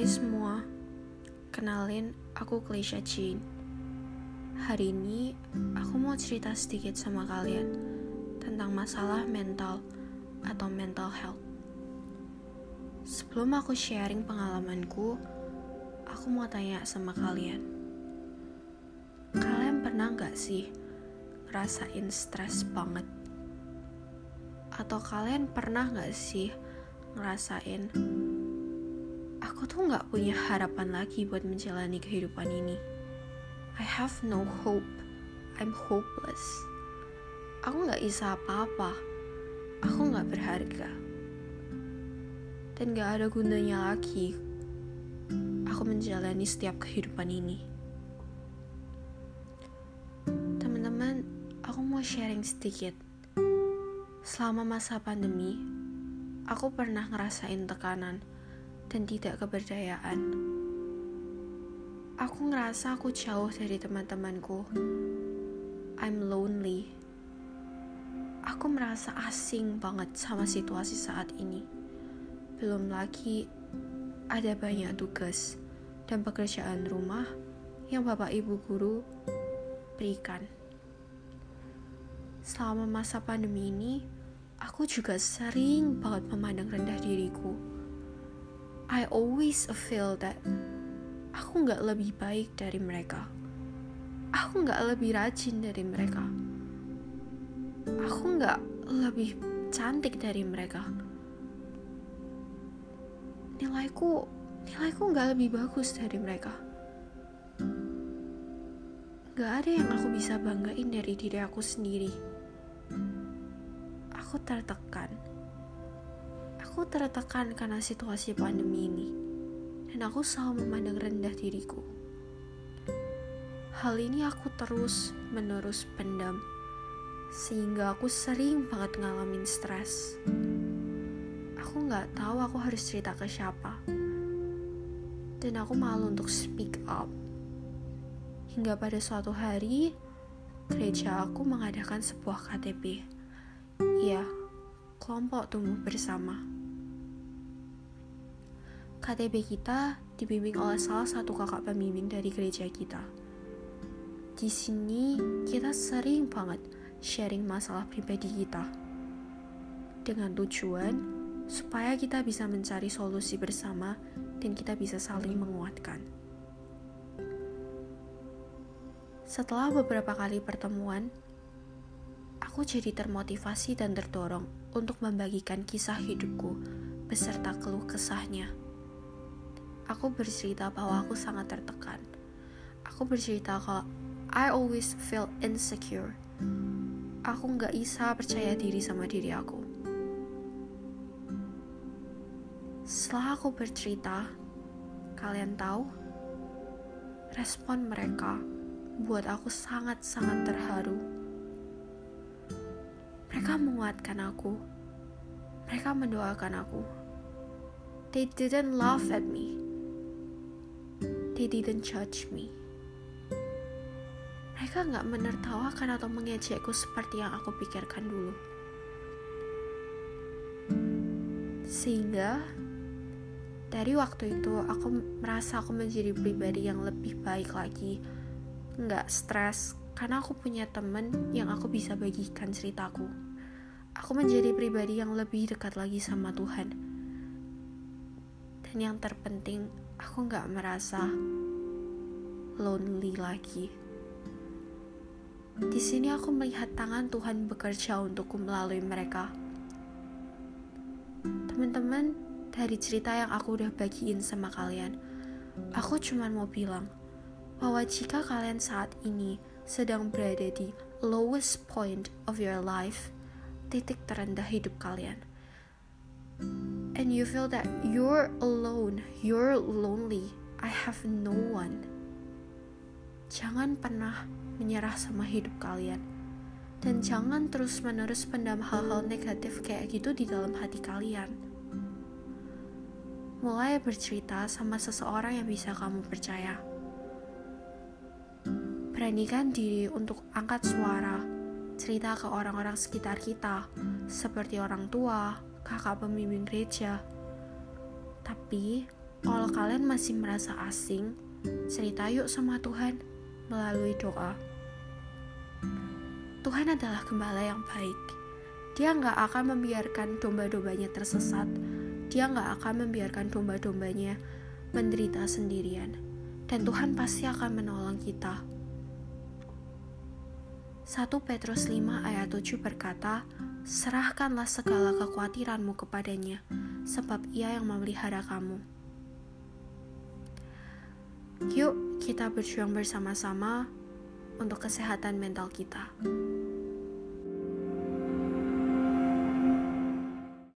Hai semua, kenalin aku Kelisha Jean. Hari ini aku mau cerita sedikit sama kalian tentang masalah mental atau mental health. Sebelum aku sharing pengalamanku, aku mau tanya sama kalian. Kalian pernah gak sih ngerasain stres banget? Atau kalian pernah gak sih ngerasain aku tuh gak punya harapan lagi buat menjalani kehidupan ini. I have no hope. I'm hopeless. Aku gak bisa apa-apa. Aku gak berharga. Dan gak ada gunanya lagi aku menjalani setiap kehidupan ini. Teman-teman, aku mau sharing sedikit. Selama masa pandemi, aku pernah ngerasain tekanan dan tidak keberdayaan. Aku ngerasa aku jauh dari teman-temanku. I'm lonely. Aku merasa asing banget sama situasi saat ini. Belum lagi ada banyak tugas dan pekerjaan rumah yang Bapak Ibu guru berikan. Selama masa pandemi ini, aku juga sering banget memandang rendah diriku I always feel that aku nggak lebih baik dari mereka. Aku nggak lebih rajin dari mereka. Aku nggak lebih cantik dari mereka. Nilaiku, nilaiku nggak lebih bagus dari mereka. Gak ada yang aku bisa banggain dari diri aku sendiri. Aku tertekan Aku tertekan karena situasi pandemi ini, dan aku selalu memandang rendah diriku. Hal ini aku terus menerus pendam, sehingga aku sering banget ngalamin stres. Aku nggak tahu aku harus cerita ke siapa, dan aku malu untuk speak up. Hingga pada suatu hari, gereja aku mengadakan sebuah KTP. Ya, kelompok tumbuh bersama. KTP kita dibimbing oleh salah satu kakak pembimbing dari gereja kita. Di sini kita sering banget sharing masalah pribadi kita. Dengan tujuan supaya kita bisa mencari solusi bersama dan kita bisa saling menguatkan. Setelah beberapa kali pertemuan, aku jadi termotivasi dan terdorong untuk membagikan kisah hidupku beserta keluh kesahnya. Aku bercerita bahwa aku sangat tertekan. Aku bercerita kalau I always feel insecure. Aku nggak bisa percaya diri sama diri aku. Setelah aku bercerita, kalian tahu, respon mereka buat aku sangat-sangat terharu. Mereka menguatkan aku. Mereka mendoakan aku. They didn't laugh at me they didn't judge me. Mereka nggak menertawakan atau mengejekku seperti yang aku pikirkan dulu. Sehingga dari waktu itu aku merasa aku menjadi pribadi yang lebih baik lagi, nggak stres karena aku punya temen yang aku bisa bagikan ceritaku. Aku menjadi pribadi yang lebih dekat lagi sama Tuhan. Dan yang terpenting, aku nggak merasa lonely lagi. Di sini aku melihat tangan Tuhan bekerja untukku melalui mereka. Teman-teman, dari cerita yang aku udah bagiin sama kalian, aku cuma mau bilang bahwa jika kalian saat ini sedang berada di lowest point of your life, titik terendah hidup kalian, and you feel that you're alone, you're lonely, I have no one. Jangan pernah menyerah sama hidup kalian. Dan jangan terus-menerus pendam hal-hal negatif kayak gitu di dalam hati kalian. Mulai bercerita sama seseorang yang bisa kamu percaya. Beranikan diri untuk angkat suara, cerita ke orang-orang sekitar kita, seperti orang tua, kakak pembimbing gereja. Tapi Kalau kalian masih merasa asing, cerita yuk sama Tuhan melalui doa. Tuhan adalah gembala yang baik. Dia nggak akan membiarkan domba-dombanya tersesat. Dia nggak akan membiarkan domba-dombanya menderita sendirian. Dan Tuhan pasti akan menolong kita. 1 Petrus 5 ayat 7 berkata, Serahkanlah segala kekhawatiranmu kepadanya, sebab ia yang memelihara kamu. Yuk kita berjuang bersama-sama untuk kesehatan mental kita.